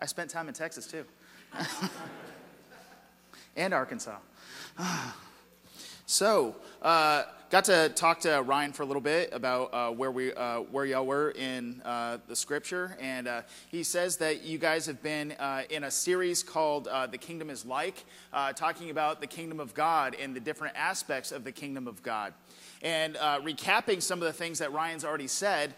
I spent time in Texas too, and Arkansas. so, uh, got to talk to Ryan for a little bit about uh, where we uh, where y'all were in uh, the scripture, and uh, he says that you guys have been uh, in a series called "The Kingdom Is Like," talking about the kingdom of God and the different aspects of the kingdom of God. And recapping some of the things that Ryan's already said,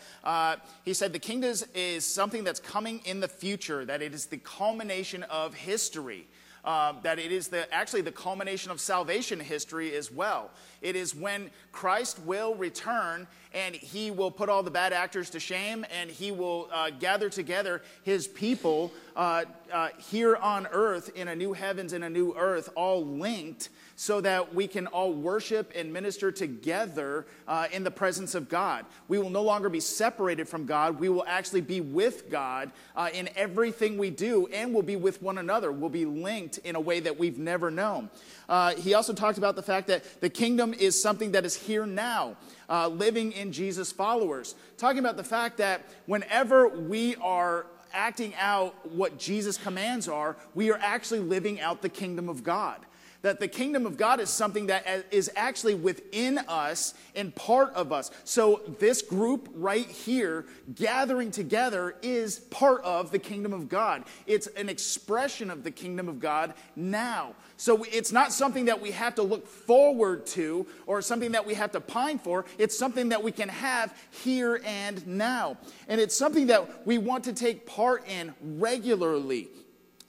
he said the kingdom is something that's coming in the future, that it is the culmination of history. Uh, that it is the, actually the culmination of salvation history as well. It is when Christ will return and he will put all the bad actors to shame and he will uh, gather together his people uh, uh here on earth in a new heavens and a new earth, all linked so that we can all worship and minister together uh, in the presence of God. We will no longer be separated from God. We will actually be with God uh, in everything we do, and we'll be with one another. We'll be linked in a way that we've never known. Uh, he also talked about the fact that the kingdom is something that is here now. Uh, living in Jesus' followers. Talking about the fact that whenever we are acting out what Jesus' commands are, we are actually living out the kingdom of God that the kingdom of God is something that is actually within us and part of us. So, this group right here gathering together is part of the kingdom of God. It's an expression of the kingdom of God now. So, it's not something that we have to look forward to or something that we have to pine for. It's something that we can have here and now. And it's something that we want to take part in regularly.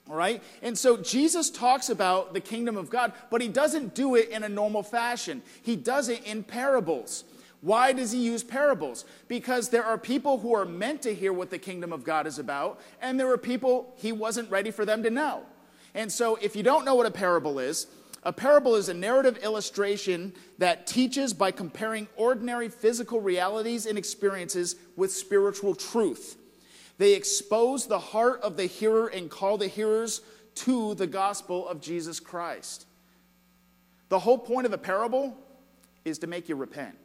All right? And so Jesus talks about the kingdom of God, but he doesn't do it in a normal fashion. He does it in parables. Why does he use parables? Because there are people who are meant to hear what the kingdom of God is about, and there are people he wasn't ready for them to know. And so if you don't know what a parable is, a parable is a narrative illustration that teaches by comparing ordinary physical realities and experiences with spiritual truth. They expose the heart of the hearer and call the hearers to the gospel of Jesus Christ. The whole point of a parable is to make you repent.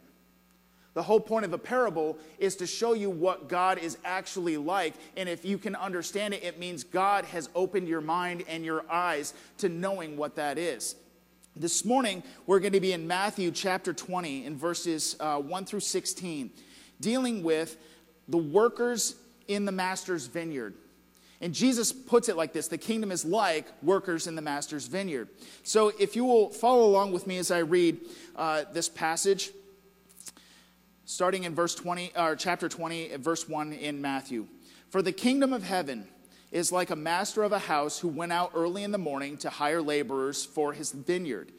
The whole point of a parable is to show you what God is actually like. And if you can understand it, it means God has opened your mind and your eyes to knowing what that is. This morning, we're going to be in Matthew chapter 20, in verses uh, 1 through 16, dealing with the workers in the master's vineyard. And Jesus puts it like this the kingdom is like workers in the master's vineyard. So if you will follow along with me as I read uh, this passage, starting in verse 20, or chapter 20, verse 1 in Matthew. For the kingdom of heaven is like a master of a house who went out early in the morning to hire laborers for his vineyard.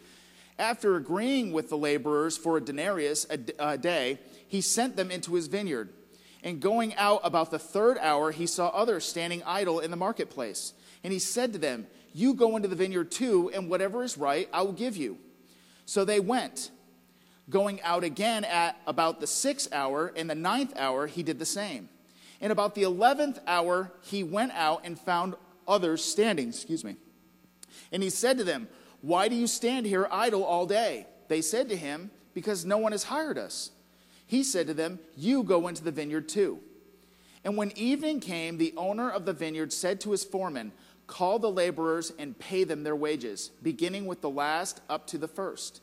After agreeing with the laborers for a denarius a, a day, he sent them into his vineyard. And going out about the third hour, he saw others standing idle in the marketplace. And he said to them, You go into the vineyard too, and whatever is right, I will give you. So they went. Going out again at about the sixth hour and the ninth hour, he did the same. And about the eleventh hour, he went out and found others standing. Excuse me. And he said to them, Why do you stand here idle all day? They said to him, Because no one has hired us. He said to them, You go into the vineyard too. And when evening came, the owner of the vineyard said to his foreman, Call the laborers and pay them their wages, beginning with the last up to the first.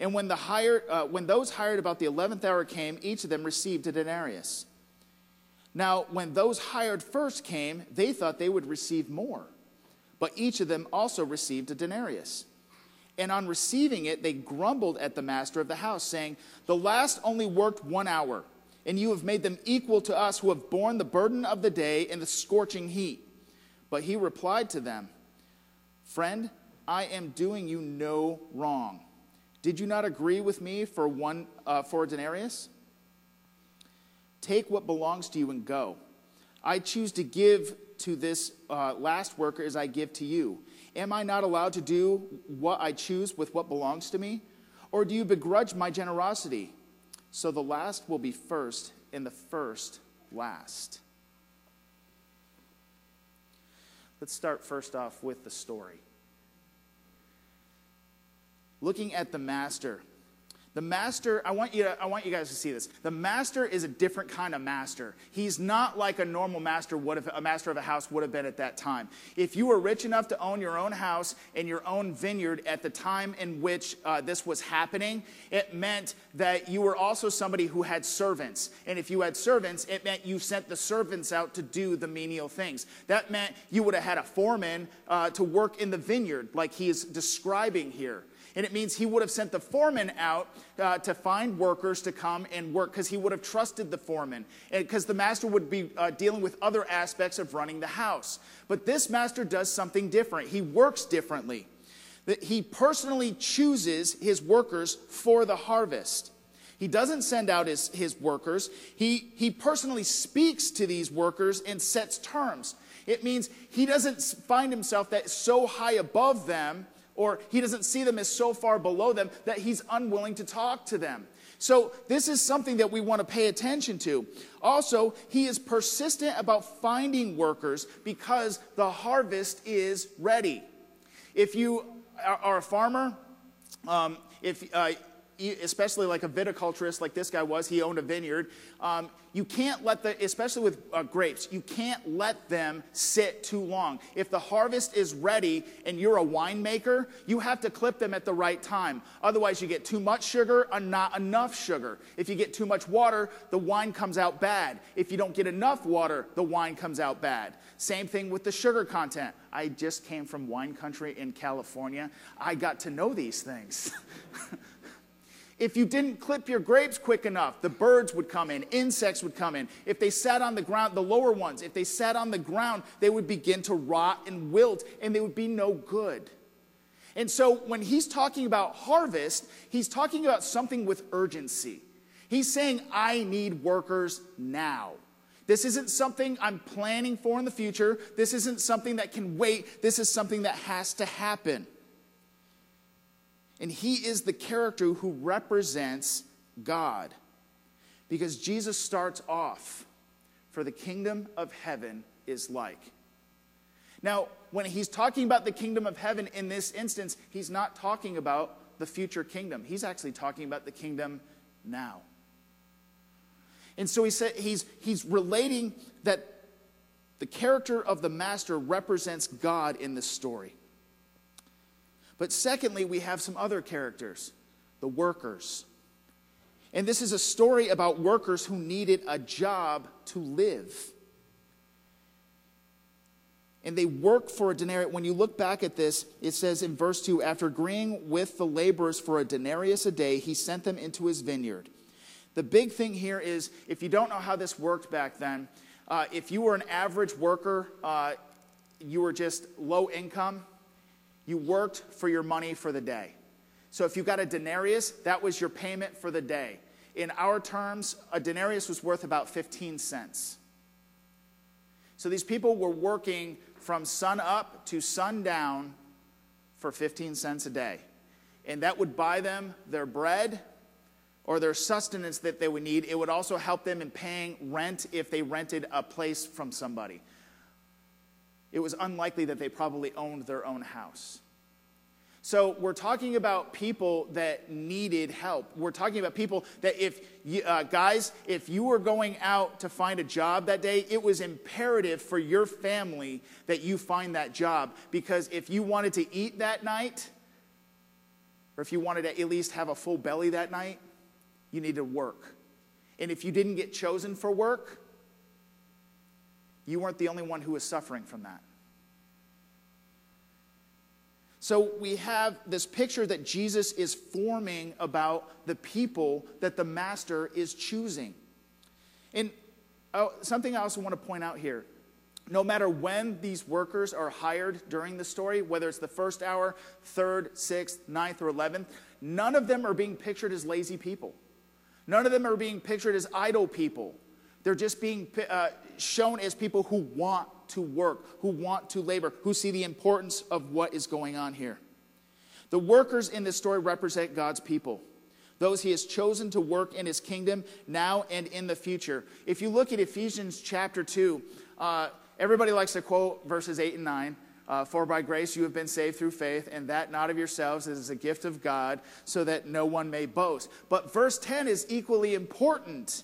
And when, the hired, uh, when those hired about the eleventh hour came, each of them received a denarius. Now, when those hired first came, they thought they would receive more, but each of them also received a denarius. And on receiving it, they grumbled at the master of the house, saying, The last only worked one hour, and you have made them equal to us who have borne the burden of the day in the scorching heat. But he replied to them, Friend, I am doing you no wrong. Did you not agree with me for, one, uh, for a denarius? Take what belongs to you and go. I choose to give to this uh, last worker as I give to you. Am I not allowed to do what I choose with what belongs to me? Or do you begrudge my generosity? So the last will be first, and the first last. Let's start first off with the story. Looking at the master. The master, I want you to, I want you guys to see this. The master is a different kind of master. He's not like a normal master would have, a master of a house would have been at that time. If you were rich enough to own your own house and your own vineyard at the time in which uh, this was happening, it meant that you were also somebody who had servants. And if you had servants, it meant you sent the servants out to do the menial things. That meant you would have had a foreman uh, to work in the vineyard, like he is describing here. And it means he would have sent the foreman out uh, to find workers to come and work because he would have trusted the foreman. Because the master would be uh, dealing with other aspects of running the house. But this master does something different. He works differently. He personally chooses his workers for the harvest. He doesn't send out his, his workers. He, he personally speaks to these workers and sets terms. It means he doesn't find himself that so high above them or he doesn't see them as so far below them that he's unwilling to talk to them. So, this is something that we want to pay attention to. Also, he is persistent about finding workers because the harvest is ready. If you are a farmer, um, if uh, especially like a viticulturist like this guy was, he owned a vineyard. Um, you can't let the, especially with uh, grapes, you can't let them sit too long. If the harvest is ready and you're a winemaker, you have to clip them at the right time. Otherwise, you get too much sugar or not enough sugar. If you get too much water, the wine comes out bad. If you don't get enough water, the wine comes out bad. Same thing with the sugar content. I just came from wine country in California. I got to know these things. If you didn't clip your grapes quick enough, the birds would come in, insects would come in. If they sat on the ground, the lower ones, if they sat on the ground, they would begin to rot and wilt and they would be no good. And so when he's talking about harvest, he's talking about something with urgency. He's saying, I need workers now. This isn't something I'm planning for in the future. This isn't something that can wait. This is something that has to happen. And he is the character who represents God. Because Jesus starts off, for the kingdom of heaven is like. Now, when he's talking about the kingdom of heaven in this instance, he's not talking about the future kingdom. He's actually talking about the kingdom now. And so he said he's, he's relating that the character of the master represents God in this story. But secondly, we have some other characters the workers. And this is a story about workers who needed a job to live. And they worked for a denarius. When you look back at this, it says in verse 2 after agreeing with the laborers for a denarius a day, he sent them into his vineyard. The big thing here is if you don't know how this worked back then, uh, if you were an average worker, uh, you were just low income, you worked for your money for the day. So if you got a denarius, that was your payment for the day. In our terms, a denarius was worth about 15 cents. So these people were working from sun up to sundown for 15 cents a day. And that would buy them their bread or their sustenance that they would need. It would also help them in paying rent if they rented a place from somebody it was unlikely that they probably owned their own house. So we're talking about people that needed help. We're talking about people that if you, uh, guys, if you were going out to find a job that day, it was imperative for your family that you find that job because if you wanted to eat that night, or if you wanted to at least have a full belly that night, you needed to work. And if you didn't get chosen for work, you weren't the only one who was suffering from that. So we have this picture that Jesus is forming about the people that the master is choosing. And oh, something I also want to point out here no matter when these workers are hired during the story, whether it's the first hour, third, sixth, ninth, or eleventh, none of them are being pictured as lazy people. None of them are being pictured as idle people. They're just being uh, shown as people who want to work, who want to labor, who see the importance of what is going on here. The workers in this story represent God's people, those he has chosen to work in his kingdom now and in the future. If you look at Ephesians chapter 2, uh, everybody likes to quote verses 8 and 9, Uh, for by grace you have been saved through faith, and that not of yourselves, it is a gift of God, so that no one may boast. But verse 10 is equally important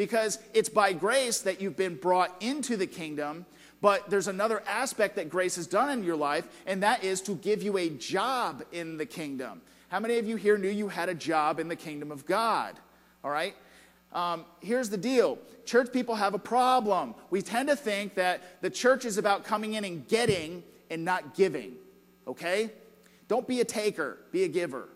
because it's by grace that you've been brought into the kingdom. But there's another aspect that grace has done in your life, and that is to give you a job in the kingdom. How many of you here knew you had a job in the kingdom of God? All right? Um, here's the deal church people have a problem. We tend to think that the church is about coming in and getting and not giving, okay? Don't be a taker, be a giver,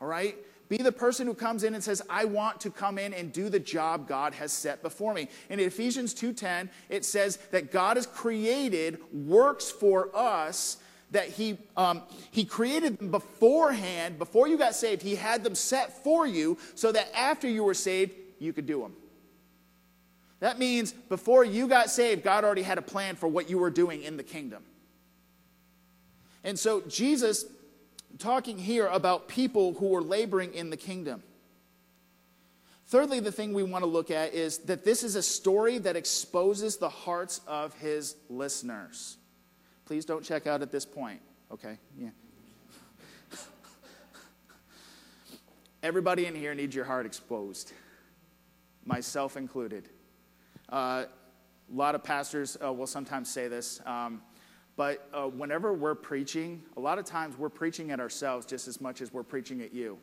all right? Be the person who comes in and says, I want to come in and do the job God has set before me. In Ephesians 2.10, it says that God has created works for us that he, um, he created them beforehand, before you got saved, he had them set for you so that after you were saved, you could do them. That means before you got saved, God already had a plan for what you were doing in the kingdom. And so Jesus talking here about people who are laboring in the kingdom. Thirdly, the thing we want to look at is that this is a story that exposes the hearts of his listeners. Please don't check out at this point, okay? Yeah. Everybody in here needs your heart exposed, myself included. Uh, a lot of pastors uh, will sometimes say this. Um, but uh, whenever we're preaching, a lot of times we're preaching at ourselves just as much as we're preaching at you.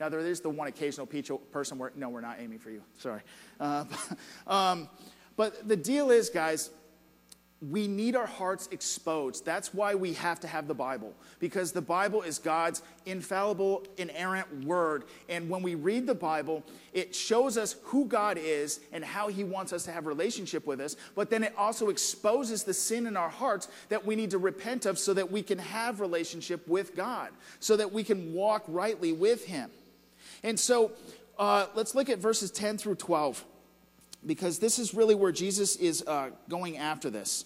Now, there is the one occasional person where, no, we're not aiming for you. Sorry. Uh, um, but the deal is, guys, we need our hearts exposed. That's why we have to have the Bible, because the Bible is God's infallible, inerrant word. And when we read the Bible, it shows us who God is and how He wants us to have relationship with us. But then it also exposes the sin in our hearts that we need to repent of so that we can have relationship with God, so that we can walk rightly with Him. And so uh, let's look at verses 10 through 12 because this is really where Jesus is uh, going after this.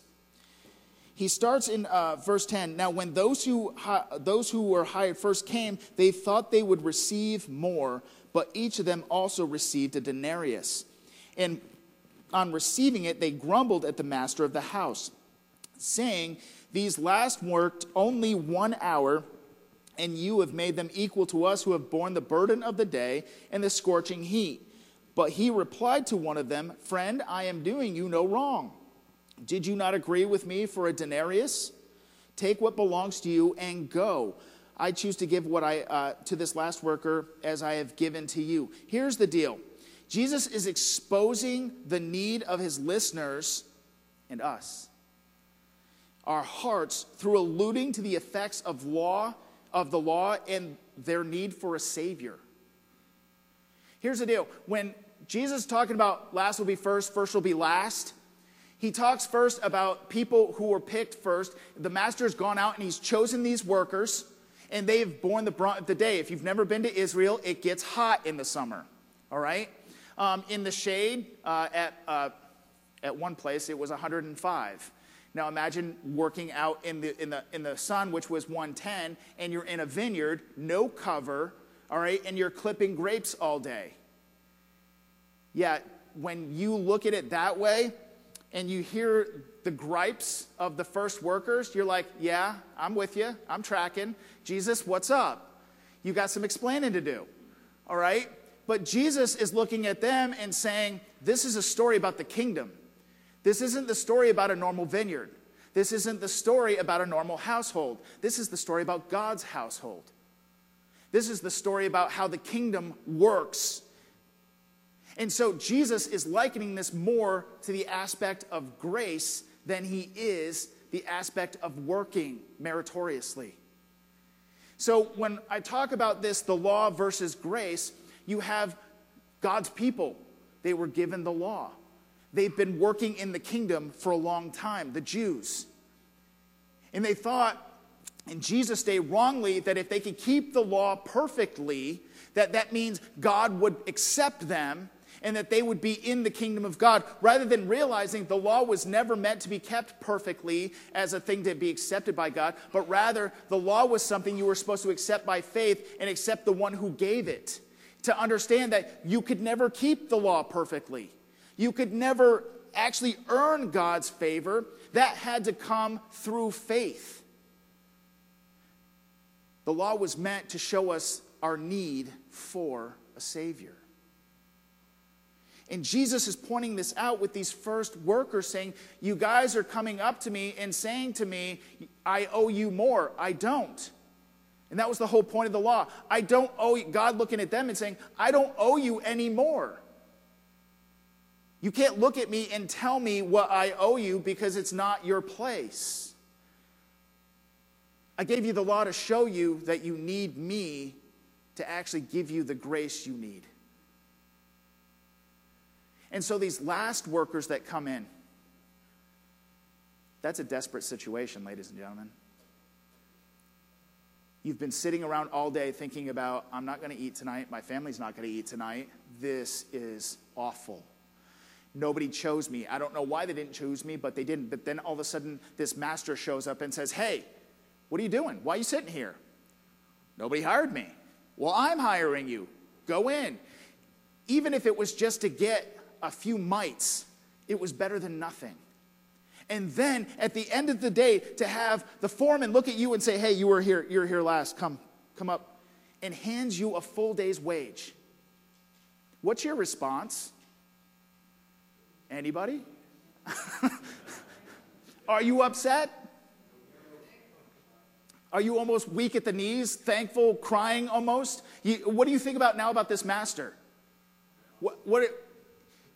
He starts in uh, verse 10. Now, when those who, those who were hired first came, they thought they would receive more, but each of them also received a denarius. And on receiving it, they grumbled at the master of the house, saying, These last worked only one hour, and you have made them equal to us who have borne the burden of the day and the scorching heat. But he replied to one of them, Friend, I am doing you no wrong. Did you not agree with me for a denarius? Take what belongs to you and go. I choose to give what I uh, to this last worker as I have given to you. Here's the deal. Jesus is exposing the need of his listeners and us. Our hearts through alluding to the effects of law of the law and their need for a savior. Here's the deal. When Jesus talking about last will be first, first will be last, he talks first about people who were picked first. The master's gone out and he's chosen these workers, and they've borne the brunt of the day. If you've never been to Israel, it gets hot in the summer, all right? Um, in the shade, uh, at, uh, at one place, it was 105. Now imagine working out in the, in, the, in the sun, which was 110, and you're in a vineyard, no cover, all right, and you're clipping grapes all day. Yeah, when you look at it that way, and you hear the gripes of the first workers, you're like, yeah, I'm with you. I'm tracking. Jesus, what's up? You got some explaining to do. All right? But Jesus is looking at them and saying, this is a story about the kingdom. This isn't the story about a normal vineyard. This isn't the story about a normal household. This is the story about God's household. This is the story about how the kingdom works and so Jesus is likening this more to the aspect of grace than he is the aspect of working meritoriously. So when I talk about this, the law versus grace, you have God's people. They were given the law. They've been working in the kingdom for a long time, the Jews. And they thought in Jesus' day wrongly that if they could keep the law perfectly, that that means God would accept them and that they would be in the kingdom of God, rather than realizing the law was never meant to be kept perfectly as a thing to be accepted by God, but rather the law was something you were supposed to accept by faith and accept the one who gave it. To understand that you could never keep the law perfectly. You could never actually earn God's favor, that had to come through faith. The law was meant to show us our need for a Savior. And Jesus is pointing this out with these first workers, saying, You guys are coming up to me and saying to me, I owe you more. I don't. And that was the whole point of the law. I don't owe you, God looking at them and saying, I don't owe you any more. You can't look at me and tell me what I owe you because it's not your place. I gave you the law to show you that you need me to actually give you the grace you need. And so these last workers that come in, that's a desperate situation, ladies and gentlemen. You've been sitting around all day thinking about, I'm not going to eat tonight. My family's not going to eat tonight. This is awful. Nobody chose me. I don't know why they didn't choose me, but they didn't. But then all of a sudden, this master shows up and says, Hey, what are you doing? Why are you sitting here? Nobody hired me. Well, I'm hiring you. Go in. Even if it was just to get a few mites, it was better than nothing. And then at the end of the day, to have the foreman look at you and say, Hey, you were here, you're here last, come, come up, and hands you a full day's wage. What's your response? Anybody? Are you upset? Are you almost weak at the knees, thankful, crying almost? You, what do you think about now about this master? What, what,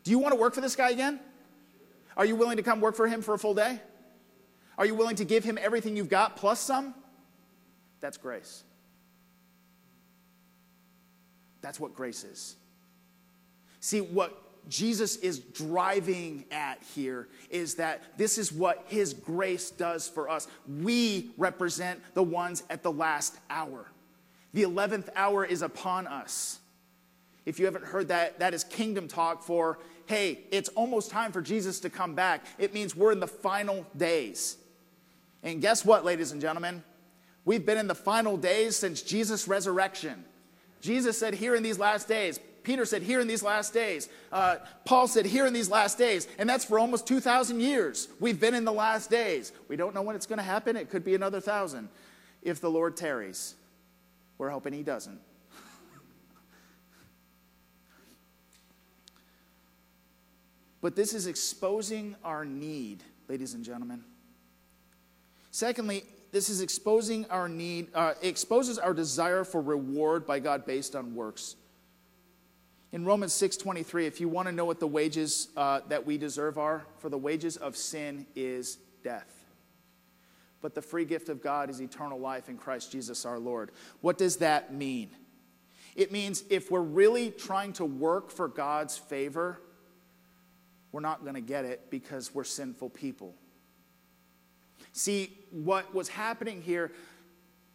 do you want to work for this guy again? Are you willing to come work for him for a full day? Are you willing to give him everything you've got plus some? That's grace. That's what grace is. See, what Jesus is driving at here is that this is what his grace does for us. We represent the ones at the last hour. The 11th hour is upon us. If you haven't heard that, that is kingdom talk for, hey, it's almost time for Jesus to come back. It means we're in the final days. And guess what, ladies and gentlemen? We've been in the final days since Jesus' resurrection. Jesus said, Here in these last days. Peter said, Here in these last days. Uh, Paul said, Here in these last days. And that's for almost 2,000 years. We've been in the last days. We don't know when it's going to happen. It could be another thousand if the Lord tarries. We're hoping he doesn't. But this is exposing our need, ladies and gentlemen. Secondly, this is exposing our need, uh, exposes our desire for reward by God based on works. In Romans 6:23, if you want to know what the wages uh, that we deserve are, for the wages of sin is death. But the free gift of God is eternal life in Christ Jesus our Lord. What does that mean? It means if we're really trying to work for God's favor, we're not going to get it because we're sinful people. See, what was happening here,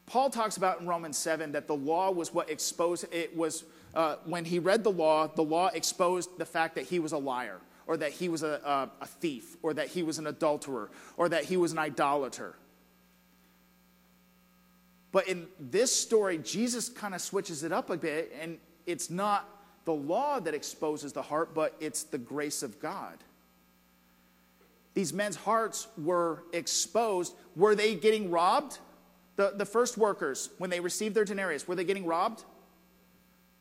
Paul talks about in Romans 7 that the law was what exposed, it was, uh, when he read the law, the law exposed the fact that he was a liar, or that he was a, a, a thief, or that he was an adulterer, or that he was an idolater. But in this story, Jesus kind of switches it up a bit, and it's not the law that exposes the heart, but it's the grace of God. These men's hearts were exposed. Were they getting robbed? The, the first workers, when they received their denarius, were they getting robbed?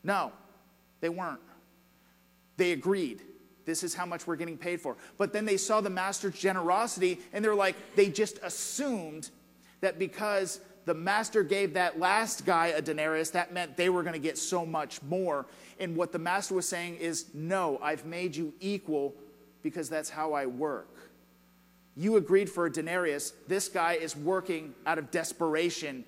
No, they weren't. They agreed. This is how much we're getting paid for. But then they saw the master's generosity and they're like, they just assumed that because the master gave that last guy a denarius, that meant they were going to get so much more. And what the master was saying is, No, I've made you equal because that's how I work. You agreed for a denarius. This guy is working out of desperation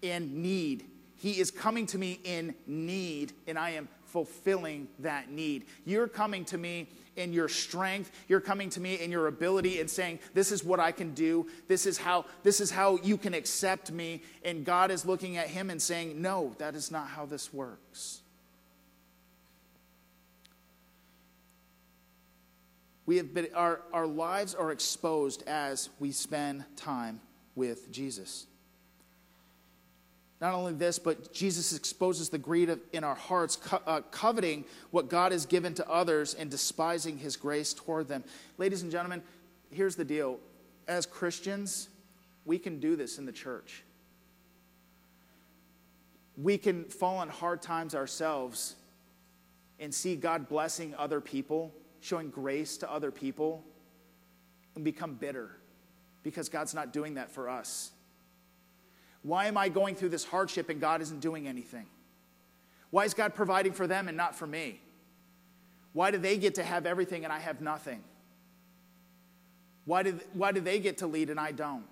in need. He is coming to me in need, and I am fulfilling that need. You're coming to me in your strength. You're coming to me in your ability and saying, This is what I can do. This is how, this is how you can accept me. And God is looking at him and saying, No, that is not how this works. We have been, our, our lives are exposed as we spend time with Jesus. Not only this, but Jesus exposes the greed of, in our hearts, co- uh, coveting what God has given to others and despising his grace toward them. Ladies and gentlemen, here's the deal. As Christians, we can do this in the church. We can fall on hard times ourselves and see God blessing other people, showing grace to other people, and become bitter because God's not doing that for us. Why am I going through this hardship and God isn't doing anything? Why is God providing for them and not for me? Why do they get to have everything and I have nothing? Why do, why do they get to lead and I don't?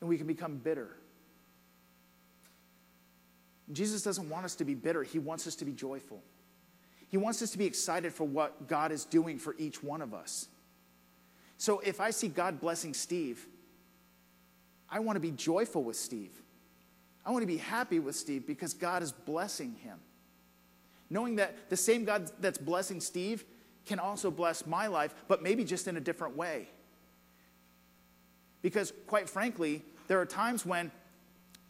And we can become bitter. Jesus doesn't want us to be bitter, He wants us to be joyful. He wants us to be excited for what God is doing for each one of us. So if I see God blessing Steve, I want to be joyful with Steve. I want to be happy with Steve because God is blessing him. Knowing that the same God that's blessing Steve can also bless my life, but maybe just in a different way. Because, quite frankly, there are times when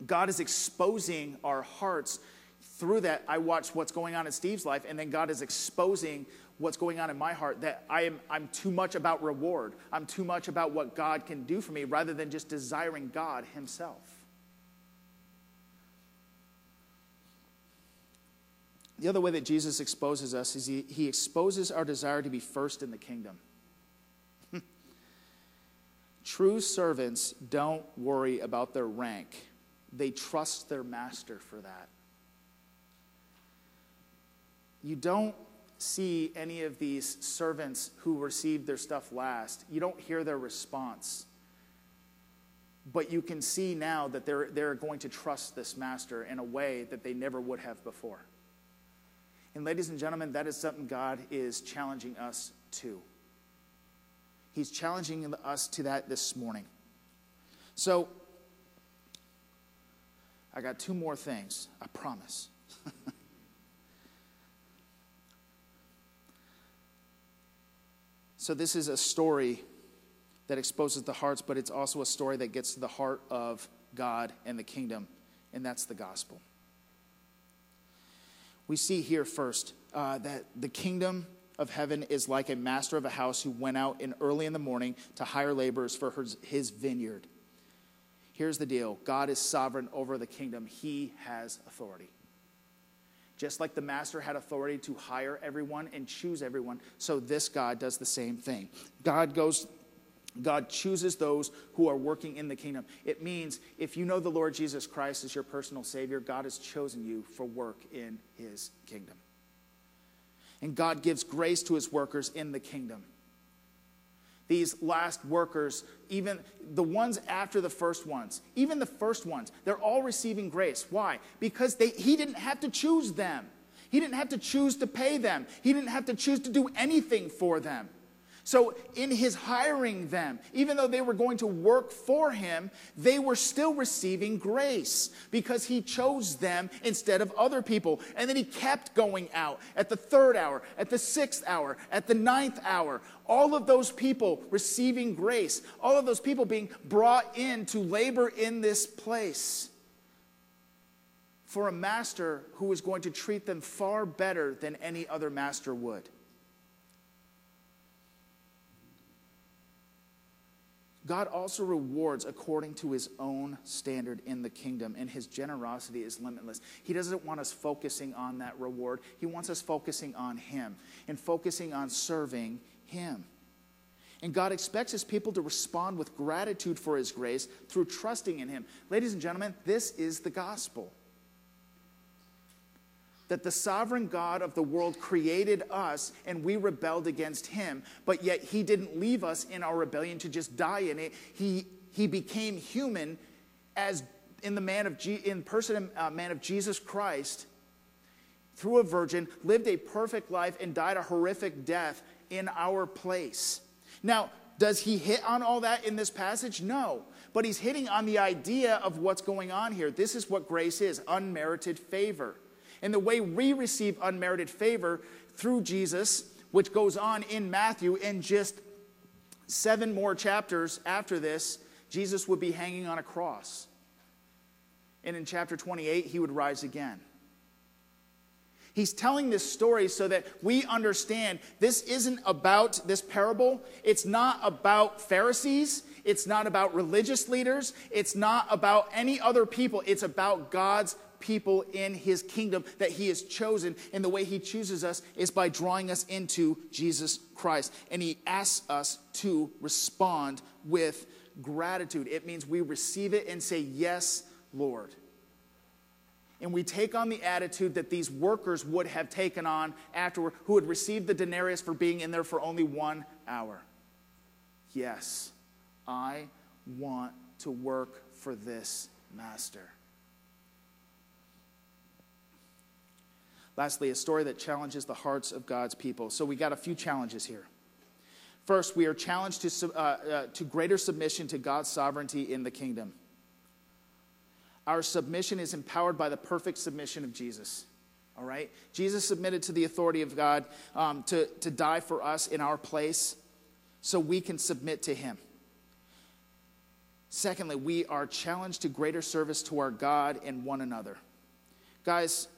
God is exposing our hearts. Through that, I watch what's going on in Steve's life, and then God is exposing what's going on in my heart that I am I'm too much about reward. I'm too much about what God can do for me rather than just desiring God himself. The other way that Jesus exposes us is he, he exposes our desire to be first in the kingdom. True servants don't worry about their rank, they trust their master for that. You don't see any of these servants who received their stuff last. You don't hear their response. But you can see now that they're, they're going to trust this master in a way that they never would have before. And, ladies and gentlemen, that is something God is challenging us to. He's challenging us to that this morning. So, I got two more things, I promise. So, this is a story that exposes the hearts, but it's also a story that gets to the heart of God and the kingdom, and that's the gospel. We see here first uh, that the kingdom of heaven is like a master of a house who went out in early in the morning to hire laborers for his, his vineyard. Here's the deal God is sovereign over the kingdom, He has authority. Just like the master had authority to hire everyone and choose everyone, so this God does the same thing. God goes God chooses those who are working in the kingdom. It means if you know the Lord Jesus Christ as your personal Savior, God has chosen you for work in His kingdom. And God gives grace to His workers in the kingdom these last workers, even the ones after the first ones, even the first ones, they're all receiving grace. Why? Because they, he didn't have to choose them. He didn't have to choose to pay them. He didn't have to choose to do anything for them. So, in his hiring them, even though they were going to work for him, they were still receiving grace because he chose them instead of other people. And then he kept going out at the third hour, at the sixth hour, at the ninth hour. All of those people receiving grace, all of those people being brought in to labor in this place for a master who was going to treat them far better than any other master would. God also rewards according to his own standard in the kingdom, and his generosity is limitless. He doesn't want us focusing on that reward, he wants us focusing on him and focusing on serving him. And God expects his people to respond with gratitude for his grace through trusting in him. Ladies and gentlemen, this is the gospel that the sovereign God of the world created us and we rebelled against him, but yet he didn't leave us in our rebellion to just die in it. He, he became human as in the man of G, in person uh, man of Jesus Christ through a virgin, lived a perfect life and died a horrific death in our place. Now, does he hit on all that in this passage? No. But he's hitting on the idea of what's going on here. This is what grace is unmerited favor and the way we receive unmerited favor through Jesus, which goes on in Matthew in just seven more chapters after this, Jesus would be hanging on a cross. And in chapter 28, he would rise again. He's telling this story so that we understand this isn't about this parable. It's not about Pharisees. It's not about religious leaders. It's not about any other people. It's about God's people in his kingdom that he has chosen. And the way he chooses us is by drawing us into Jesus Christ. And he asks us to respond with gratitude. It means we receive it and say, Yes, Lord. And we take on the attitude that these workers would have taken on afterward, who had received the denarius for being in there for only one hour. Yes, I want to work for this master. Lastly, a story that challenges the hearts of God's people. So we got a few challenges here. First, we are challenged to, uh, uh, to greater submission to God's sovereignty in the kingdom. Our submission is empowered by the perfect submission of Jesus. All right? Jesus submitted to the authority of God um, to, to die for us in our place so we can submit to Him. Secondly, we are challenged to greater service to our God and one another. Guys,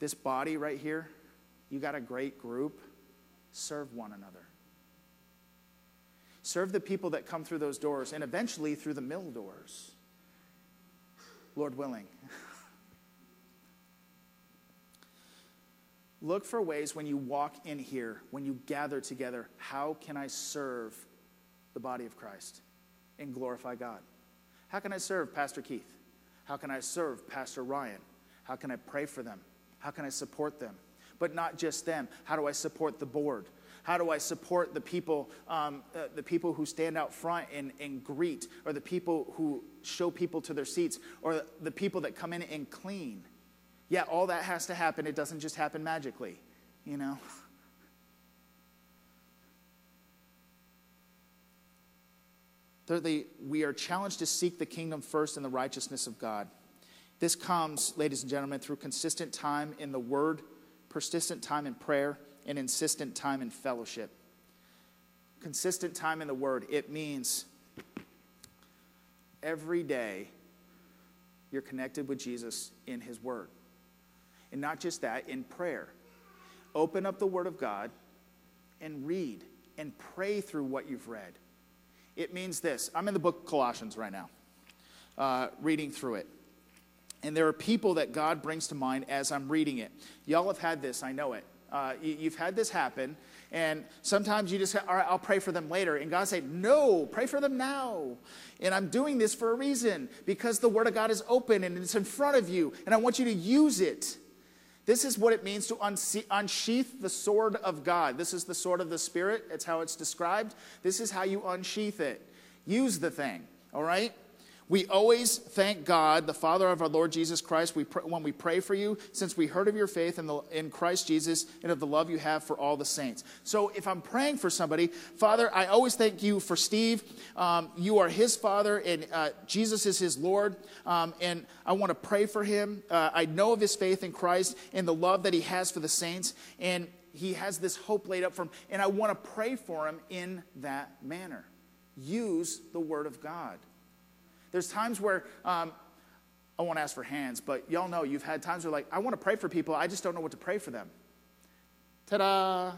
this body right here, you got a great group. Serve one another. Serve the people that come through those doors and eventually through the mill doors. Lord willing. Look for ways when you walk in here, when you gather together, how can I serve the body of Christ and glorify God? How can I serve Pastor Keith? How can I serve Pastor Ryan? How can I pray for them? How can I support them? But not just them. How do I support the board? How do I support the people, um, uh, the people who stand out front and, and greet, or the people who show people to their seats, or the people that come in and clean? Yeah, all that has to happen. It doesn't just happen magically, you know? Thirdly, we are challenged to seek the kingdom first and the righteousness of God. This comes, ladies and gentlemen, through consistent time in the Word, persistent time in prayer, and insistent time in fellowship. Consistent time in the Word, it means every day you're connected with Jesus in His Word. And not just that, in prayer. Open up the Word of God and read and pray through what you've read. It means this I'm in the book Colossians right now, uh, reading through it. And there are people that God brings to mind as I'm reading it. Y'all have had this, I know it. Uh, you, have had this happen, and sometimes you just, all right, I'll pray for them later. And God said, no, pray for them now. And I'm doing this for a reason because the Word of God is open and it's in front of you, and I want you to use it. This is what it means to unsheath the sword of God. This is the sword of the Spirit. It's how it's described. This is how you unsheath it. Use the thing, all right? We always thank God, the Father of our Lord Jesus Christ, we pr- when we pray for you, since we heard of your faith in, the, in Christ Jesus and of the love you have for all the saints. So if I'm praying for somebody, Father, I always thank you for Steve. Um, you are his father, and uh, Jesus is his Lord. Um, and I want to pray for him. Uh, I know of his faith in Christ and the love that he has for the saints. And he has this hope laid up for him. And I want to pray for him in that manner. Use the word of God. There's times where um, I won't ask for hands, but y'all know you've had times where, like, I want to pray for people, I just don't know what to pray for them. Ta da!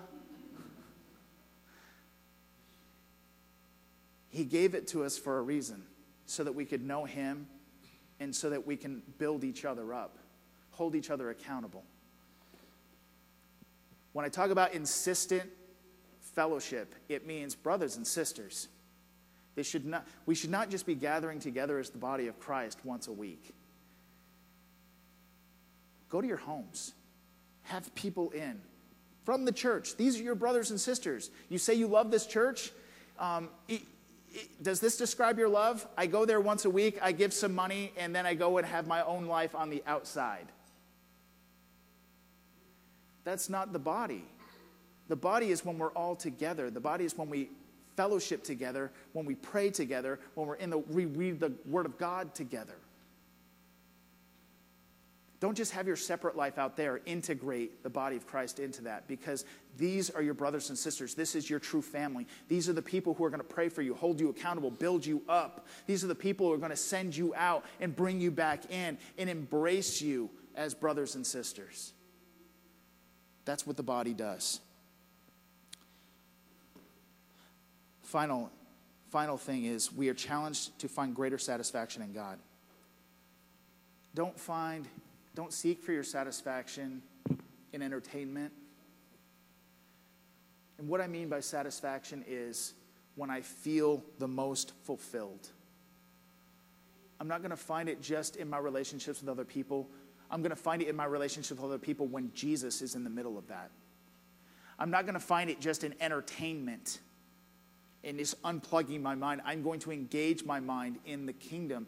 He gave it to us for a reason, so that we could know Him and so that we can build each other up, hold each other accountable. When I talk about insistent fellowship, it means brothers and sisters. They should not, we should not just be gathering together as the body of Christ once a week. Go to your homes, have people in from the church. These are your brothers and sisters. You say you love this church. Um, it, it, does this describe your love? I go there once a week, I give some money, and then I go and have my own life on the outside. That's not the body. The body is when we're all together. The body is when we fellowship together, when we pray together, when we're in the we read the Word of God together. Don't just have your separate life out there. Integrate the body of Christ into that because these are your brothers and sisters. This is your true family. These are the people who are going to pray for you, hold you accountable, build you up. These are the people who are going to send you out and bring you back in and embrace you as brothers and sisters. That's what the body does. Final, final thing is we are challenged to find greater satisfaction in God. Don't find, don't seek for your satisfaction in entertainment. And what I mean by satisfaction is when I feel the most fulfilled. I'm not going to find it just in my relationships with other people. I'm going to find it in my relationship with other people when Jesus is in the middle of that. I'm not going to find it just in entertainment and just unplugging my mind. I'm going to engage my mind in the kingdom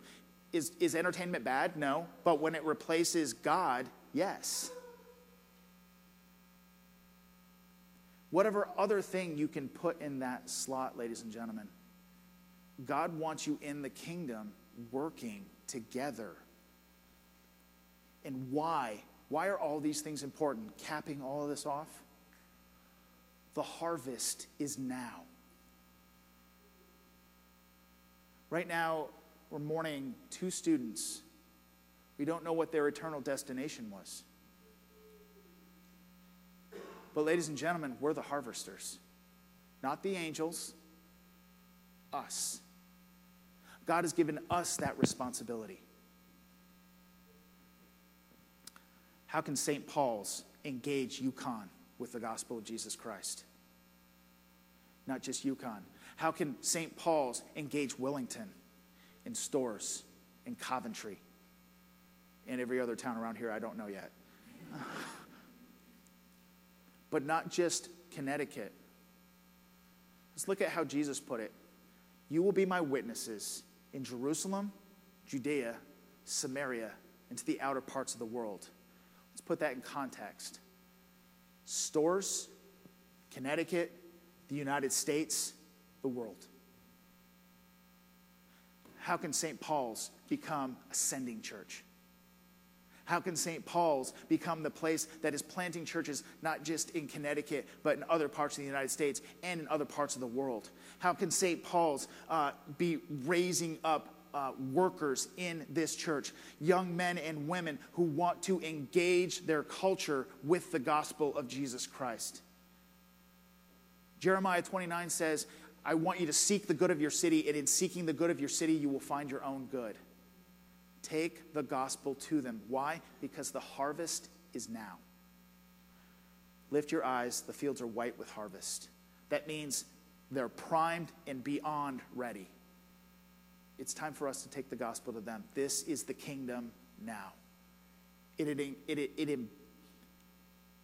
is, is entertainment bad? No. But when it replaces God, yes. Whatever other thing you can put in that slot, ladies and gentlemen, God wants you in the kingdom working together. And why? Why are all these things important? Capping all of this off? The harvest is now. Right now, we're mourning two students. We don't know what their eternal destination was. But, ladies and gentlemen, we're the harvesters, not the angels, us. God has given us that responsibility. How can St. Paul's engage UConn with the gospel of Jesus Christ? Not just UConn. How can St. Paul's engage Willington? in Storrs in Coventry, and every other town around here I don't know yet. but not just Connecticut. Let's look at how Jesus put it. You will be my witnesses in Jerusalem, Judea, Samaria, and to the outer parts of the world. Let's put that in context. Storrs, Connecticut, the United States, the world how can St. Paul's become a sending church? How can St. Paul's become the place that is planting churches not just in Connecticut, but in other parts of the United States and in other parts of the world? How can St. Paul's uh, be raising up uh, workers in this church, young men and women who want to engage their culture with the gospel of Jesus Christ? Jeremiah 29 says, I want you to seek the good of your city, and in seeking the good of your city, you will find your own good. Take the gospel to them. Why? Because the harvest is now. Lift your eyes, the fields are white with harvest. That means they're primed and beyond ready. It's time for us to take the gospel to them. This is the kingdom now. It, it, it, it,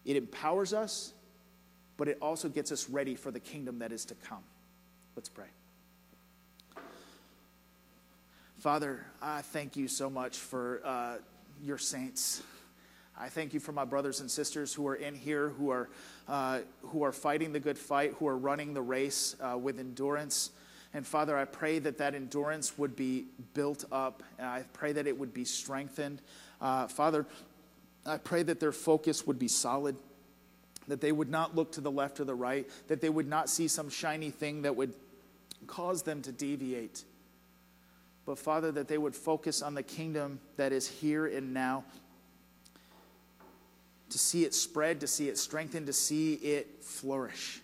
it empowers us, but it also gets us ready for the kingdom that is to come. Let's pray. Father, I thank you so much for uh, your saints. I thank you for my brothers and sisters who are in here, who are, uh, who are fighting the good fight, who are running the race uh, with endurance. And Father, I pray that that endurance would be built up. And I pray that it would be strengthened. Uh, Father, I pray that their focus would be solid that they would not look to the left or the right, that they would not see some shiny thing that would cause them to deviate. But Father, that they would focus on the kingdom that is here and now, to see it spread, to see it strengthen, to see it flourish.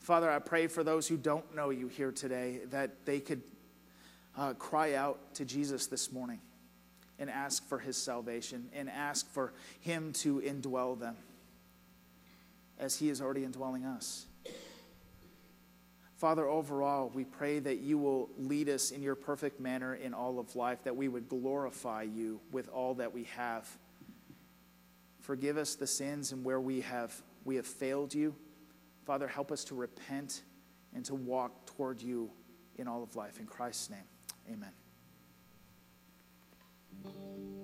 Father, I pray for those who don't know you here today that they could uh, cry out to Jesus this morning and ask for his salvation and ask for him to indwell them as he is already indwelling us. Father, overall, we pray that you will lead us in your perfect manner in all of life, that we would glorify you with all that we have. Forgive us the sins and where we have, we have failed you. Father, help us to repent and to walk toward you in all of life. In Christ's name, amen. うん。